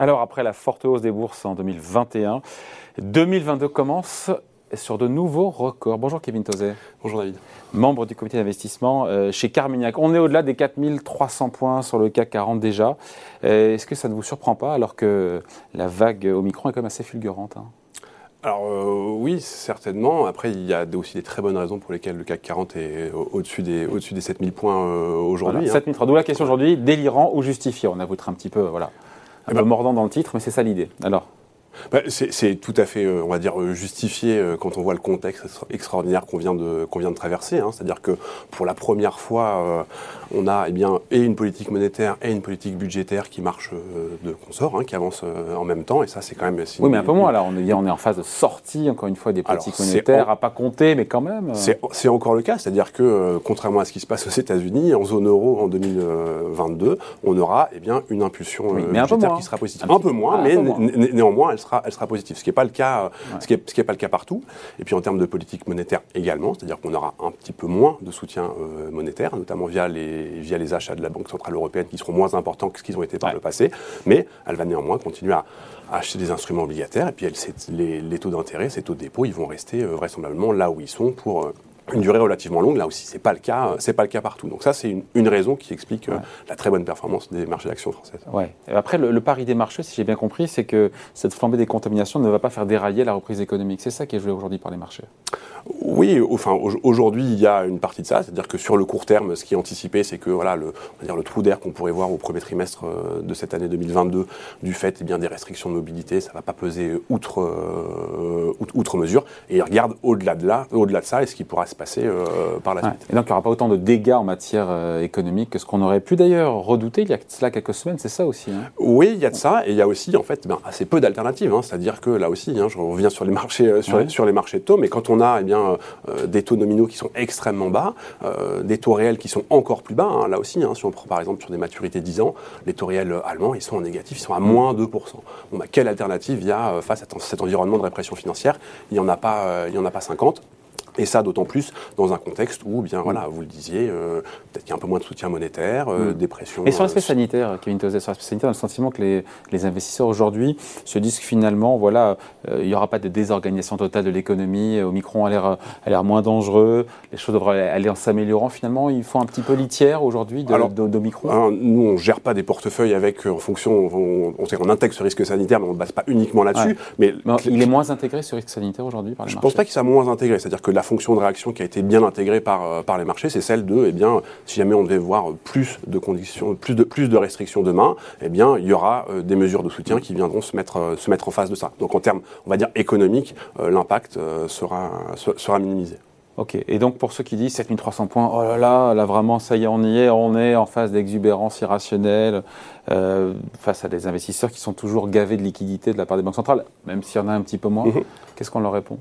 Alors après la forte hausse des bourses en 2021, 2022 commence sur de nouveaux records. Bonjour Kevin Tozé. Bonjour David. Membre du comité d'investissement euh, chez Carmignac. On est au-delà des 4300 points sur le CAC 40 déjà. Euh, est-ce que ça ne vous surprend pas alors que la vague Omicron est quand même assez fulgurante hein? Alors euh, oui, certainement. Après, il y a aussi des très bonnes raisons pour lesquelles le CAC 40 est au-dessus des, au des 7000 points aujourd'hui. Voilà, 7000 hein. D'où la question aujourd'hui, délirant ou justifié? On a un petit peu, voilà, eh peu ben, mordant dans le titre, mais c'est ça l'idée. Bah, c'est tout à fait, euh, on va dire, euh, justifié euh, quand on voit le contexte extraordinaire qu'on vient de, qu'on vient de traverser. Hein. C'est-à-dire que pour la première fois, on a eh bien, et une politique monétaire et une politique budgétaire qui marche de consort, hein, qui avance en même temps. Et ça, c'est quand même. Oui, mais un peu moins. Là, on est, on est en phase de sortie, encore une fois, des politiques monétaires, à pas compter, mais quand même. C'est encore le cas. C'est-à-dire que, contrairement à ce qui se passe aux États-Unis, en zone euro en 2022, on aura eh bien, une impulsion budgétaire qui sera positive. Un, peu moins, mais néanmoins, elle sera elle sera positive. Ce qui n'est pas le cas, ce qui est, pas le cas partout. Et puis en termes de politique monétaire également, c'est-à-dire qu'on aura un petit peu moins de soutien euh, monétaire, notamment via les, via les achats de la Banque centrale européenne qui seront moins importants que ce qu'ils ont été par le passé. Mais elle va néanmoins continuer à, acheter des instruments obligataires. Et puis elle, les, les, taux d'intérêt, ces taux de dépôt, ils vont rester euh, vraisemblablement là où ils sont pour euh, une durée relativement longue. Là aussi, c'est pas le cas, c'est pas le cas partout. Donc ça, c'est une, raison qui explique euh, la très bonne performance des marchés d'actions françaises. Ouais. Après, le, pari des marchés, si j'ai bien compris, c'est que cette flambée des contaminations ne va pas faire dérailler la reprise économique. C'est ça qui est joué aujourd'hui par les marchés. Oui, enfin aujourd'hui, il y a une partie de ça, c'est-à-dire que sur le court terme, ce qui est anticipé, c'est que voilà, le, on va dire, le trou d'air qu'on pourrait voir au premier trimestre euh, de cette année 2022, du fait eh bien, des restrictions de mobilité, ça ne va pas peser outre, euh, outre mesure. Et il regarde au-delà de là, au-delà de ça, et ce qui pourra se passer euh, par la suite. Et donc il n'y aura pas autant de dégâts en matière euh, économique que ce qu'on aurait pu d'ailleurs redouter il y a cela quelques semaines, c'est ça aussi hein Oui, il y a de ça, et il y a aussi en fait ben, assez peu d'alternatives. Hein. C'est-à-dire que là aussi, hein, je reviens sur les marchés, euh, sur, les, sur, les, marchés de taux, mais quand on a eh bien, des taux nominaux qui sont extrêmement bas, des taux réels qui sont encore plus bas, là aussi, si on prend par exemple sur des maturités 10 ans, les taux réels allemands, ils sont en négatif, ils sont à moins 2%. Bon, bah, quelle alternative il y a face à cet environnement de répression financière? Il n'y en, a pas, il y en a pas 50. Et ça, d'autant plus dans un contexte où, bien, voilà, vous le disiez, euh, peut-être qu'il y a un peu moins de soutien monétaire, euh, mm. dépression. Et sur l'aspect euh, sanitaire, Kevin Tozé, sur l'aspect sanitaire, on a le sentiment que les, les investisseurs aujourd'hui se disent que finalement, voilà, il n'y aura pas de désorganisation totale de l'économie, Omicron a l'air, a l'air moins dangereux, les choses devraient aller en s'améliorant. Finalement, il faut un petit peu litière aujourd'hui d'Omicron? Nous, on ne gère pas des portefeuilles avec, en fonction, on, on, sait qu'on intègre ce risque sanitaire, mais on ne base pas uniquement là-dessus. Mais, il est moins intégré ce risque sanitaire aujourd'hui par les Je ne pense pas qu'il soit moins intégré, c'est-à-dire que la fonction de réaction qui a été bien intégrée par, euh, par les marchés, c'est celle de, eh bien, si jamais on devait voir plus de conditions, plus de, plus de restrictions demain, eh bien, il y aura euh, des mesures de soutien qui viendront se mettre, euh, se mettre en face de ça. Donc en termes, on va dire, économiques, l'impact sera, sera minimisé. Ok, et donc pour ceux qui disent 7300 points, oh là là, là vraiment, ça y est, on y est, on est en phase d'exubérance irrationnelle, face à des investisseurs qui sont toujours gavés de liquidités de la part des banques centrales, même s'il y en a un petit peu moins, mhm. qu'est-ce qu'on leur répond?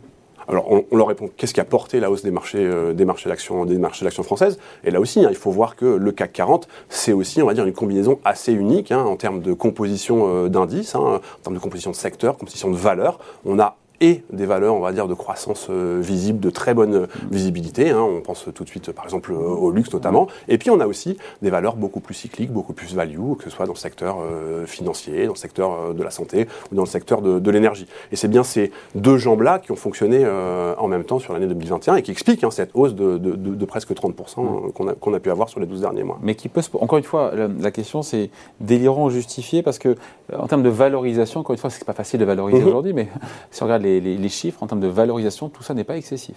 Alors, on, leur répond qu'est-ce qui a porté la hausse des marchés, euh, des marchés d'actions, des marchés d'actions françaises Et là aussi, hein, il faut voir que le CAC 40, c'est aussi, on va dire, une combinaison assez unique hein, en termes de composition euh, d'indices, hein, en termes de composition de secteur, composition de valeur. On a et des valeurs, on va dire, de croissance euh, visible, de très bonne visibilité. Hein. On pense tout de suite, par exemple, au luxe notamment. Et puis, on a aussi des valeurs beaucoup plus cycliques, beaucoup plus value, que ce soit dans le secteur euh, financier, dans le secteur euh, de la santé ou dans le secteur de, l'énergie. Et c'est bien ces deux jambes-là qui ont fonctionné en même temps sur l'année 2021 et qui expliquent hein, cette hausse de, presque 30% qu'on a, qu'on a, pu avoir sur les 12 derniers mois. Mais qui peut, encore une fois, la, question c'est délirant ou justifié parce que en termes de valorisation, encore une fois, c'est pas facile de valoriser mm-hmm. aujourd'hui, mais si on regarde les les, chiffres en termes de valorisation, tout ça n'est pas excessif.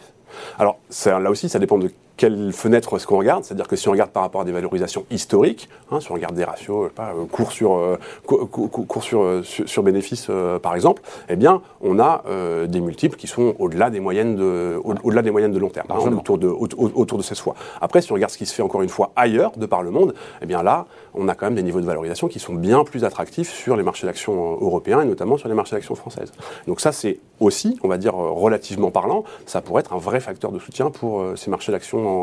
Alors là aussi, ça dépend de quelle fenêtre est-ce qu'on regarde C'est-à-dire que si on regarde par rapport à des valorisations historiques, hein, si on regarde des ratios, pas, euh, cours sur, euh, cours sur, euh, sur, bénéfices par exemple, eh bien, on a des multiples qui sont au-delà des moyennes de, au-delà des moyennes de long terme, hein, autour, de, autour de 16 fois. Après, si on regarde ce qui se fait encore une fois ailleurs, de par le monde, eh bien là, on a quand même des niveaux de valorisation qui sont bien plus attractifs sur les marchés d'actions européens et notamment sur les marchés d'actions françaises. Donc ça, c'est aussi, on va dire relativement parlant, ça pourrait être un vrai facteur de soutien pour ces marchés d'action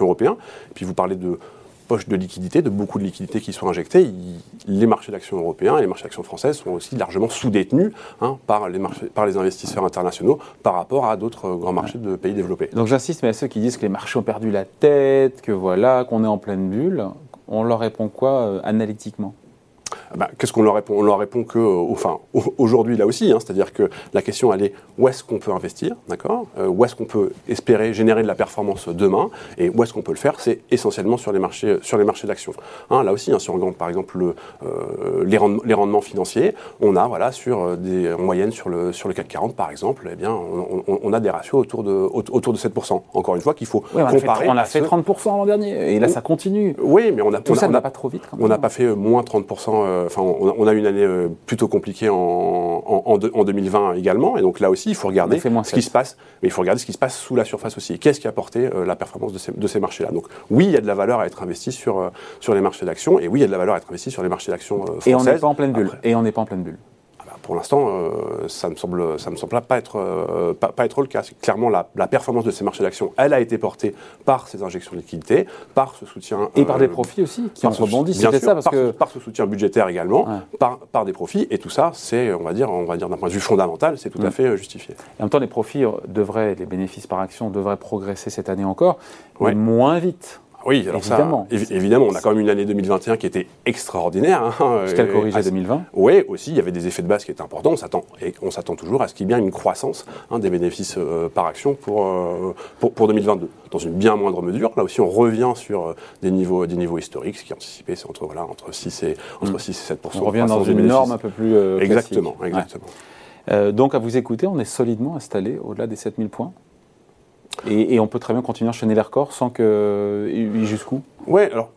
européen. Et puis vous parlez de poches de liquidités, de beaucoup de liquidités qui sont injectées. les marchés d'actions européens et les marchés d'actions françaises sont aussi largement sous-détenus hein, par, les investisseurs internationaux par rapport à d'autres grands marchés de pays développés. Donc j'insiste, mais à ceux qui disent que les marchés ont perdu la tête, que voilà, qu'on est en pleine bulle, on leur répond quoi euh, analytiquement? Bah, qu'est-ce qu'on leur répond? On leur répond que, enfin, aujourd'hui là aussi, hein, c'est-à-dire que la question elle est où est-ce qu'on peut investir, d'accord? Où est-ce qu'on peut espérer générer de la performance demain? Et où est-ce qu'on peut le faire? C'est essentiellement sur les marchés, sur les marchés d'actions. Hein, là aussi, hein, si on regarde par exemple le, les, rendements, les, rendements, financiers, on a voilà sur des en moyenne sur le sur le CAC 40 par exemple, eh bien, on, a des ratios autour de autour de 7%. Encore une fois, qu'il faut comparer. on a fait, 30% l'an dernier, et là ça continue. Oui, mais on a tout ça ne va pas trop vite. on n'a pas fait moins 30%. Euh, enfin, on, a eu une année euh, plutôt compliquée en, en, en, 2020 également, et donc là aussi, il faut regarder ce qui se passe. Mais il faut regarder ce qui se passe sous la surface aussi. Qu'est-ce qui a porté euh, la performance de ces, de ces marchés-là? Donc oui, il y a de la valeur à être investi sur sur les marchés d'actions, et oui, il y a de la valeur à être investi sur les marchés d'actions françaises. Et on n'est pas en pleine bulle. et on n'est pas en pleine bulle pour l'instant, euh, ça ne me semble, ça me semble pas être, euh, pas, être le cas. Clairement, la, performance de ces marchés d'actions, elle a été portée par ces injections de liquidités, par ce soutien. Et par des euh, profits aussi, qui ont rebondi. Bien sûr, ça, parce par, que... par, ce soutien budgétaire également, par, par, des profits. Et tout ça, c'est, on va dire, on va dire d'un point de vue fondamental, c'est tout à mm. fait justifié. Et en même temps, les profits devraient, les bénéfices par action devraient progresser cette année encore, mais moins vite. Oui, alors évidemment. ça, évidemment, on a quand même une année 2021 qui était extraordinaire. Hein, Jusqu'à corriger 2020. Oui, aussi, il y avait des effets de base qui étaient importants. On s'attend, et on s'attend toujours à ce qu'il y ait bien une croissance hein, des bénéfices euh, par action pour, euh, pour, pour, 2022. Dans une bien moindre mesure. Là aussi, on revient sur euh, des, niveaux, des niveaux historiques. Ce qui est anticipé, c'est entre, voilà, entre, 6 et, entre 6 mm. et 7% On revient dans une norme un peu plus. exactement, exactement. donc, à vous écouter, on est solidement installé au-delà des 7000 points. Et, on peut très bien continuer à enchaîner les records sans que. Jusqu'où Oui, alors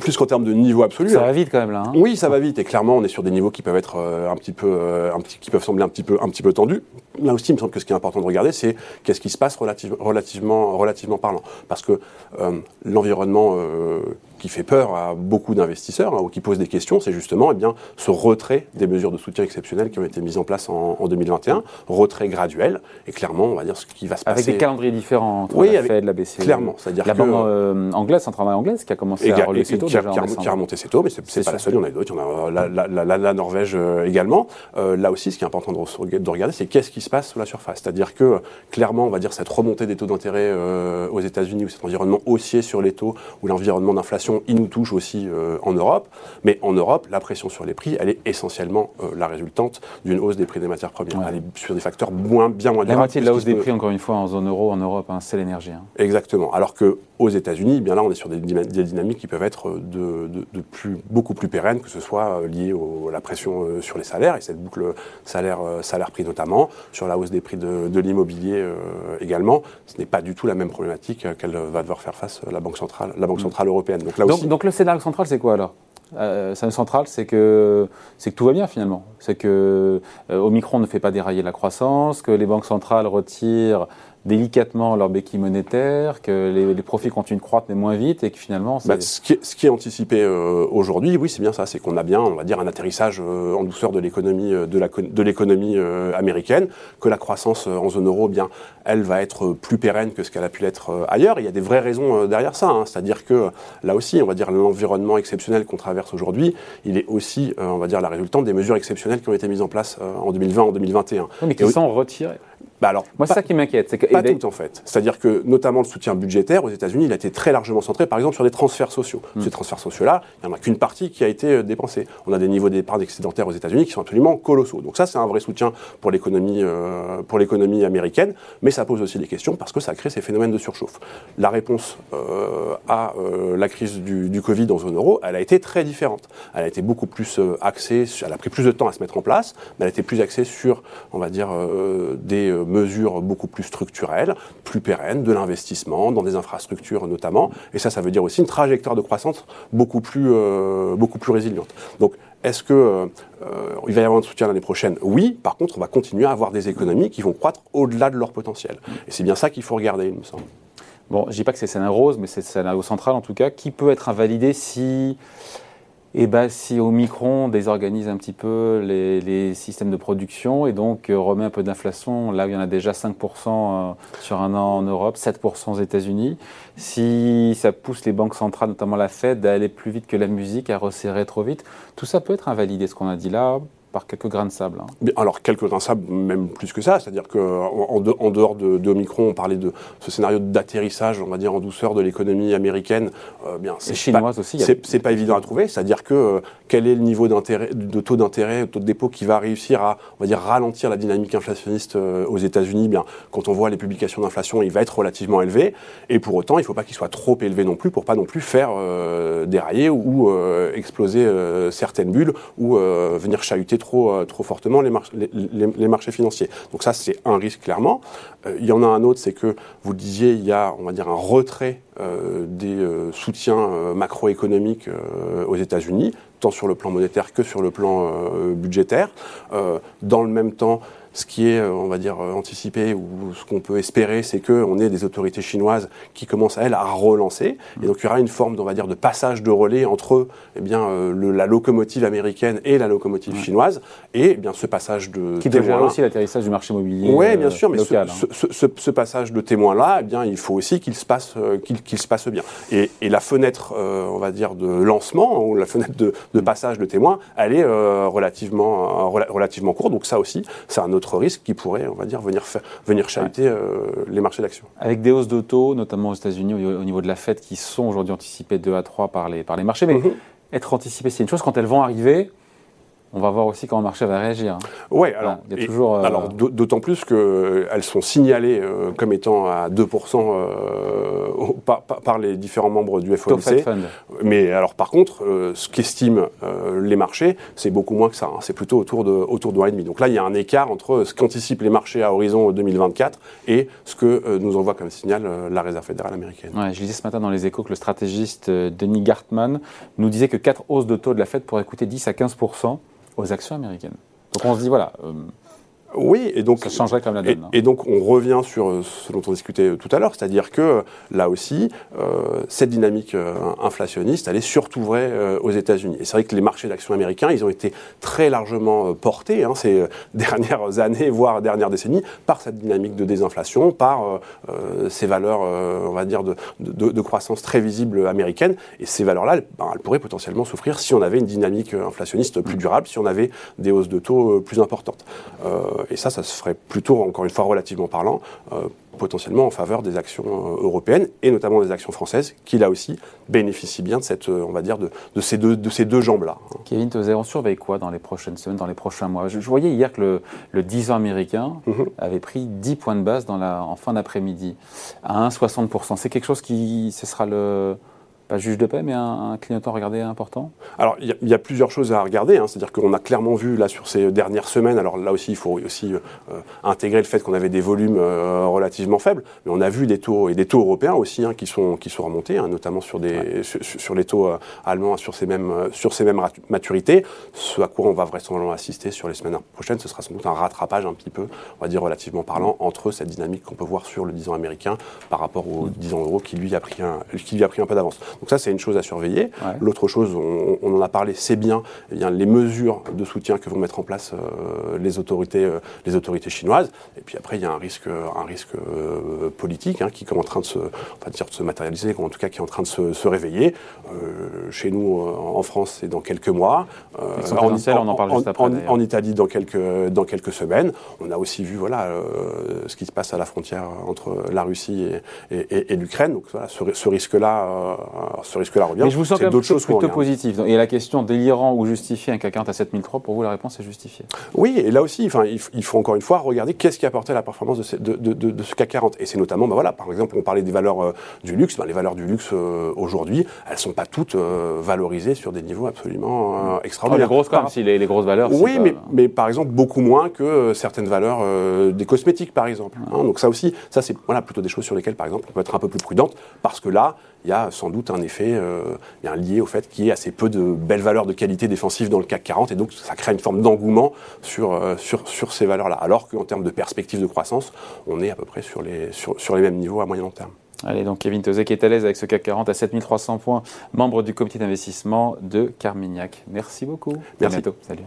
plus qu'en termes de niveau absolu. Ça hein. va vite quand même là. Hein. oui, ça va vite et clairement on est sur des niveaux qui peuvent être euh, un petit peu, euh, un petit, qui peuvent sembler un petit peu, un petit peu tendus. Là aussi, il me semble que ce qui est important de regarder, c'est qu'est-ce qui se passe relativement, relativement parlant, parce que euh, l'environnement qui fait peur à beaucoup d'investisseurs hein, ou qui pose des questions, c'est justement eh bien, ce retrait des mesures de soutien exceptionnelles qui ont été mises en place en, 2021, retrait graduel, et clairement, on va dire ce qui va se passer. Avec des calendriers différents entre oui, la Fed, la BCE. Clairement, c'est-à-dire la banque euh, anglaise, centrale anglaise, qui a commencé à relever ses taux. Qui a, qui, a, remonté ses taux, mais c'est pas la seule, il y en a d'autres, il y en a la, la, la, Norvège euh, également. Euh, là aussi, ce qui est important de, de regarder, c'est qu'est-ce qui se passe sous la surface. C'est-à-dire que, clairement, on va dire cette remontée des taux d'intérêt aux États-Unis, ou cet environnement haussier sur les taux, où l'environnement d'inflation, il nous touche aussi euh, en Europe. Mais en Europe, la pression sur les prix, elle est essentiellement euh, la résultante d'une hausse des prix des matières premières. Elle est sur des facteurs moins, bien moins La moitié de la hausse des prix, encore une fois, en zone euro, en Europe, hein, c'est l'énergie. Hein. Exactement. Alors que aux États-Unis, eh bien là, on est sur des, dynamiques qui peuvent être de, plus, beaucoup plus pérennes, que ce soit euh, lié à la pression sur les salaires, et cette boucle salaire-prix notamment, sur la hausse des prix de, l'immobilier également. Ce n'est pas du tout la même problématique qu'elle va devoir faire face la Banque centrale, la Banque mm. centrale européenne. Donc, là aussi, donc le scénario central, c'est quoi alors? Euh, central, c'est que, c'est que tout va bien finalement. C'est que euh, Omicron ne fait pas dérailler la croissance, que les banques centrales retirent délicatement leur béquille monétaire, que les, profits continuent de croître mais moins vite et que finalement... Bah, ce, qui est, ce, qui est, anticipé euh, aujourd'hui, oui, c'est bien ça, c'est qu'on a bien, on va dire, un atterrissage euh, en douceur de l'économie euh, de l'économie américaine, que la croissance en zone euro, eh bien, elle va être plus pérenne que ce qu'elle a pu l'être ailleurs. il y a des vraies raisons derrière ça, hein. c'est-à-dire que là aussi, on va dire, l'environnement exceptionnel qu'on traverse aujourd'hui, il est aussi, on va dire, la résultante des mesures exceptionnelles qui ont été mises en place en 2020, en 2021. mais qui sont retirées. Bah alors, Moi, c'est ça qui m'inquiète. C'est que, pas tout, en fait. C'est-à-dire que, notamment, le soutien budgétaire aux États-Unis, il a été très largement centré, par exemple, sur des transferts sociaux. Hmm. Ces transferts sociaux-là, il n'y en a qu'une partie qui a été euh, dépensée. On a des niveaux d'épargne excédentaire aux États-Unis qui sont absolument colossaux. Donc ça, c'est un vrai soutien pour l'économie, euh, pour l'économie américaine, mais ça pose aussi des questions parce que ça crée ces phénomènes de surchauffe. La réponse euh, à la crise du, du, Covid en zone euro, elle a été très différente. Elle a été beaucoup plus axée, elle a pris plus de temps à se mettre en place, mais elle a été plus axée sur, on va dire, des mesures beaucoup plus structurelle, plus pérenne, de l'investissement dans des infrastructures notamment. Et ça, ça veut dire aussi une trajectoire de croissance beaucoup plus, euh, beaucoup plus résiliente. Donc, est-ce qu'il euh, va y avoir un soutien l'année prochaine? Oui. Par contre, on va continuer à avoir des économies qui vont croître au-delà de leur potentiel. Et c'est bien ça qu'il faut regarder, il me semble. Bon, je dis pas que c'est scénario rose, mais c'est scénario central en tout cas, qui peut être invalidé si et ben, si Omicron désorganise un petit peu les, systèmes de production et donc euh, remet un peu d'inflation, là il y en a déjà 5% euh, sur un an en Europe, 7% aux États-Unis, si ça pousse les banques centrales, notamment la Fed, à aller plus vite que la musique, à resserrer trop vite, tout ça peut être invalidé, ce qu'on a dit là, par quelques grains de sable. Hein. Alors, quelques grains de sable, même plus que ça. C'est-à-dire qu'en en, dehors de, de, Omicron, on parlait de ce scénario d'atterrissage, on va dire, en douceur de l'économie américaine. Euh, bien, c'est chinoise aussi. C'est pas évident à trouver. C'est-à-dire que euh, quel est le niveau de taux d'intérêt, taux de dépôt qui va réussir à, on va dire, ralentir la dynamique inflationniste euh, aux États-Unis? Bien, quand on voit les publications d'inflation, il va être relativement élevé. Et pour autant, il ne faut pas qu'il soit trop élevé non plus pour pas non plus faire dérailler ou exploser certaines bulles ou venir chahuter trop, trop fortement les, marchés financiers. Donc ça, c'est un risque clairement. il y en a un autre, c'est que vous disiez, il y a, on va dire, un retrait des soutiens macroéconomiques aux États-Unis, tant sur le plan monétaire que sur le plan budgétaire. dans le même temps, ce qui est, euh, on va dire, euh, anticipé ou ce qu'on peut espérer, c'est qu'on ait des autorités chinoises qui commencent, elles, à relancer. Et donc, il y aura une forme, on va dire, de passage de relais entre eh bien, euh, la locomotive américaine et la locomotive chinoise. Et eh bien, ce passage de Qui doit aussi l'atterrissage du marché immobilier Oui, bien sûr, mais hein. ce, passage de témoins-là, eh bien, il faut aussi qu'il se, passe, qu'il, se passe bien. Et, la fenêtre, on va dire, de lancement, ou la fenêtre de, passage de témoins, elle est relativement, relativement courte. Donc ça aussi, c'est un autre risque qui pourrait, on va dire, venir, venir chahuter euh, les marchés d'actions. Avec des hausses d'auto, notamment aux États-Unis, au, niveau de la Fed, qui sont aujourd'hui anticipées 2 à 3 par les, par les marchés. Mais mhm. être anticipé, c'est une chose. Quand elles vont arriver, on va voir aussi comment le marché va réagir. Hein. Oui, alors, euh, alors d'autant plus qu'elles sont signalées euh, comme étant à 2% euh, par, les différents membres du FOMC. Mais alors par contre, ce qu'estiment les marchés, c'est beaucoup moins que ça. Hein. C'est plutôt autour de, autour de 1,5. Donc là, il y a un écart entre ce qu'anticipent les marchés à horizon 2024 et ce que nous envoie comme signal la Réserve fédérale américaine. Ouais, je lisais ce matin dans les échos que le stratégiste Denis Gartman nous disait que 4 hausses de taux de la Fed pourraient coûter 10 à 15 aux actions américaines. Donc on se dit, voilà, euh, oui, et donc ça changerait comme la donne. Et, donc on revient sur euh, ce dont on discutait tout à l'heure, c'est-à-dire que là aussi, euh, cette dynamique euh, inflationniste, elle est surtout vraie aux États-Unis. Et c'est vrai que les marchés d'actions américains, ils ont été très largement portés hein, ces dernières années, voire dernières décennies, par cette dynamique de désinflation, par ces valeurs, on va dire, de, de, croissance très visibles américaines. Et ces valeurs-là, ben, elles pourraient potentiellement souffrir si on avait une dynamique inflationniste plus durable, si on avait des hausses de taux plus importantes et ça, ça se ferait plutôt, encore une fois, relativement parlant, euh, potentiellement en faveur des actions euh, européennes et notamment des actions françaises qui là aussi bénéficient bien de cette, euh, on va dire, de, ces deux, de ces deux jambes-là. Kevin Tozer, on surveille quoi dans les prochaines semaines, dans les prochains mois? Je, voyais hier que le, le 10 ans américain mhm. avait pris 10 points de base dans la, en fin d'après-midi à 1,60%. C'est quelque chose qui, ce sera le pas juge de paix, mais un, clignotant regardé important? Alors, il y, a plusieurs choses à regarder. Hein. C'est-à-dire qu'on a clairement vu, là, sur ces dernières semaines, alors là aussi, il faut aussi euh, intégrer le fait qu'on avait des volumes euh, relativement faibles, mais on a vu des taux, et des taux européens aussi, hein, qui, sont, qui sont remontés, hein, notamment sur, des, sur, les taux euh, allemands, sur ces, mêmes, sur ces mêmes maturités. Ce à quoi on va vraisemblablement assister sur les semaines prochaines, ce sera sans doute un rattrapage un petit peu, on va dire relativement parlant, entre cette dynamique qu'on peut voir sur le 10 ans américain par rapport au 10 ans euro qui lui a pris un, qui lui a pris un peu d'avance. Donc ça, c'est une chose à surveiller. L'autre chose, on, en a parlé, c'est bien, eh bien, les mesures de soutien que vont mettre en place euh, les, autorités, euh, les autorités chinoises. Et puis après, il y a un risque, un risque euh, politique hein, qui est en train de se, dire, de se matérialiser, en tout cas qui est en train de se, réveiller. chez nous, en France, c'est dans quelques mois. En, Italie, on en parle juste après, en, Italie, dans quelques, dans quelques semaines. On a aussi vu voilà, ce qui se passe à la frontière entre la Russie et, et, l'Ukraine. Donc voilà, ce, ce risque-là, ce risque que la revient. Mais je vous sens d'autres choses plutôt positives. Et la question délirant ou justifié un CAC 40 à 7003, pour vous, la réponse est justifiée. Oui, et là aussi, enfin, il faut encore une fois regarder qu'est-ce qui a apporté la performance de ce, de, ce CAC 40. Et c'est notamment, ben voilà, par exemple, on parlait des valeurs euh, du luxe. Ben, les valeurs du luxe euh, aujourd'hui, elles ne sont pas toutes euh, valorisées sur des niveaux absolument extraordinaires. les grosses, quand même, si les, grosses valeurs. Oui, mais, mais, par exemple, beaucoup moins que certaines valeurs des cosmétiques, par exemple. Hein. donc ça aussi, ça c'est voilà, plutôt des choses sur lesquelles, par exemple, on peut être un peu plus prudente, parce que là, il y a sans doute un effet euh, lié au fait qu'il y ait assez peu de belles valeurs de qualité défensive dans le CAC 40 et donc ça crée une forme d'engouement sur, euh, sur, sur, ces valeurs-là. Alors qu'en termes de perspective de croissance, on est à peu près sur les, sur, sur les mêmes niveaux à moyen long terme. Allez, donc Kevin Tozek qui est à l'aise avec ce CAC 40 à 7300 points, membre du comité d'investissement de Carmignac. Merci beaucoup. Merci. À bientôt. Salut.